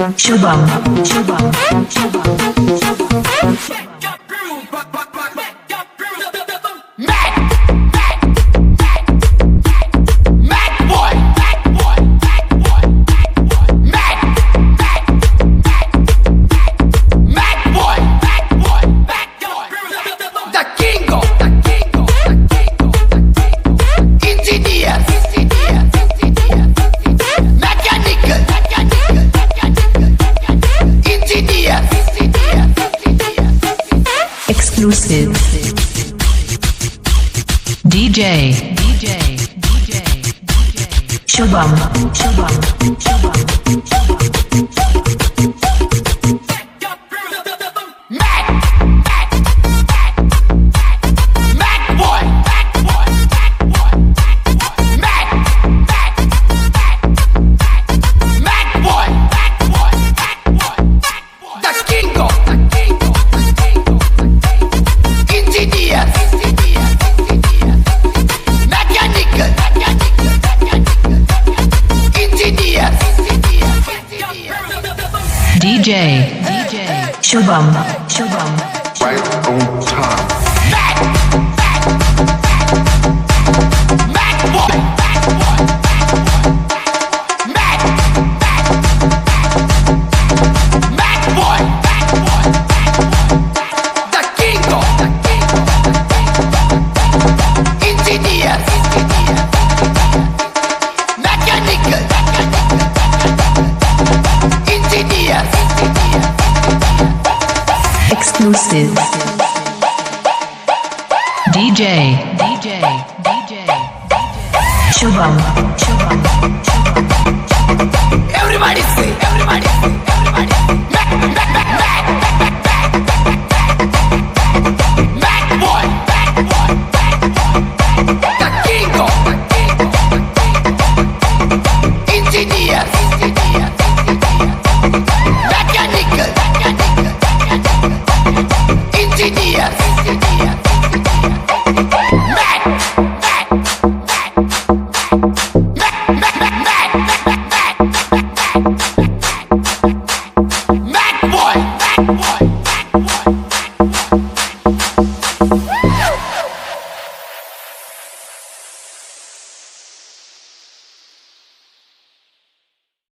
Shubham. Shubham. Mac, Exclusive. DJ. DJ. DJ. Shubham. Shubham. Mac, Shubham. Shubham. right on time. Boy, the Kingo, the Kingo, engineers, engineers, mechanical, mechanical, Exclusive. DJ. DJ. DJ. DJ. Shubham. Shubham. Everybody say, everybody say, Back. Back, back, back, back, back, back, back, back, back, back, back, back, back, back, back, back, back, back, Yes.